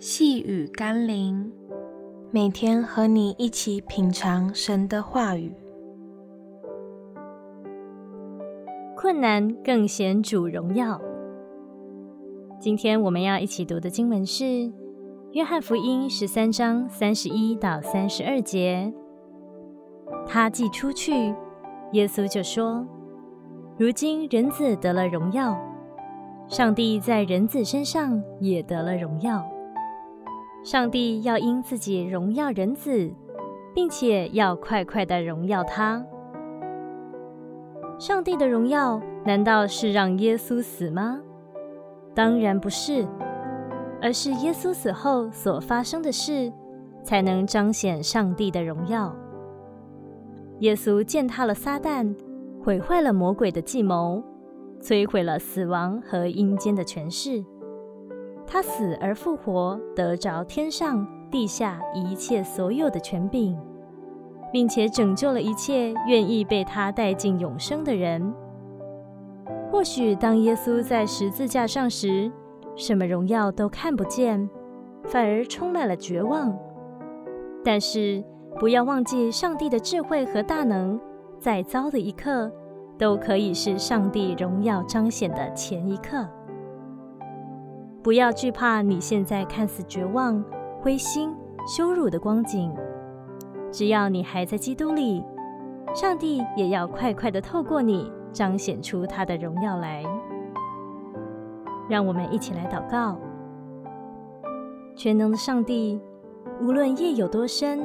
细雨甘霖，每天和你一起品尝神的话语。困难更显主荣耀。今天我们要一起读的经文是《约翰福音》十三章三十一到三十二节。他既出去，耶稣就说：“如今人子得了荣耀，上帝在人子身上也得了荣耀。上帝要因自己荣耀人子，并且要快快地荣耀他。上帝的荣耀难道是让耶稣死吗？”当然不是，而是耶稣死后所发生的事，才能彰显上帝的荣耀。耶稣践踏了撒旦，毁坏了魔鬼的计谋，摧毁了死亡和阴间的权势。他死而复活，得着天上地下一切所有的权柄，并且拯救了一切愿意被他带进永生的人。或许当耶稣在十字架上时，什么荣耀都看不见，反而充满了绝望。但是不要忘记，上帝的智慧和大能，再糟的一刻，都可以是上帝荣耀彰显的前一刻。不要惧怕你现在看似绝望、灰心、羞辱的光景，只要你还在基督里，上帝也要快快的透过你。彰显出他的荣耀来，让我们一起来祷告。全能的上帝，无论夜有多深，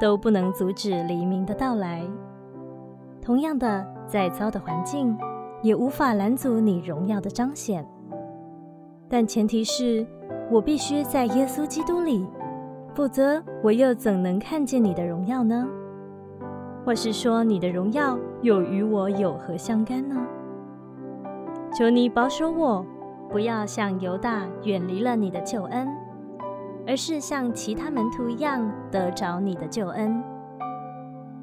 都不能阻止黎明的到来。同样的，再糟的环境，也无法拦阻你荣耀的彰显。但前提是我必须在耶稣基督里，否则我又怎能看见你的荣耀呢？或是说，你的荣耀又与我有何相干呢？求你保守我，不要像犹大远离了你的救恩，而是像其他门徒一样得着你的救恩。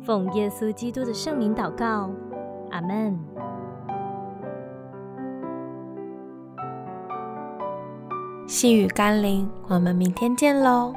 奉耶稣基督的圣名祷告，阿门。细雨甘霖，我们明天见喽。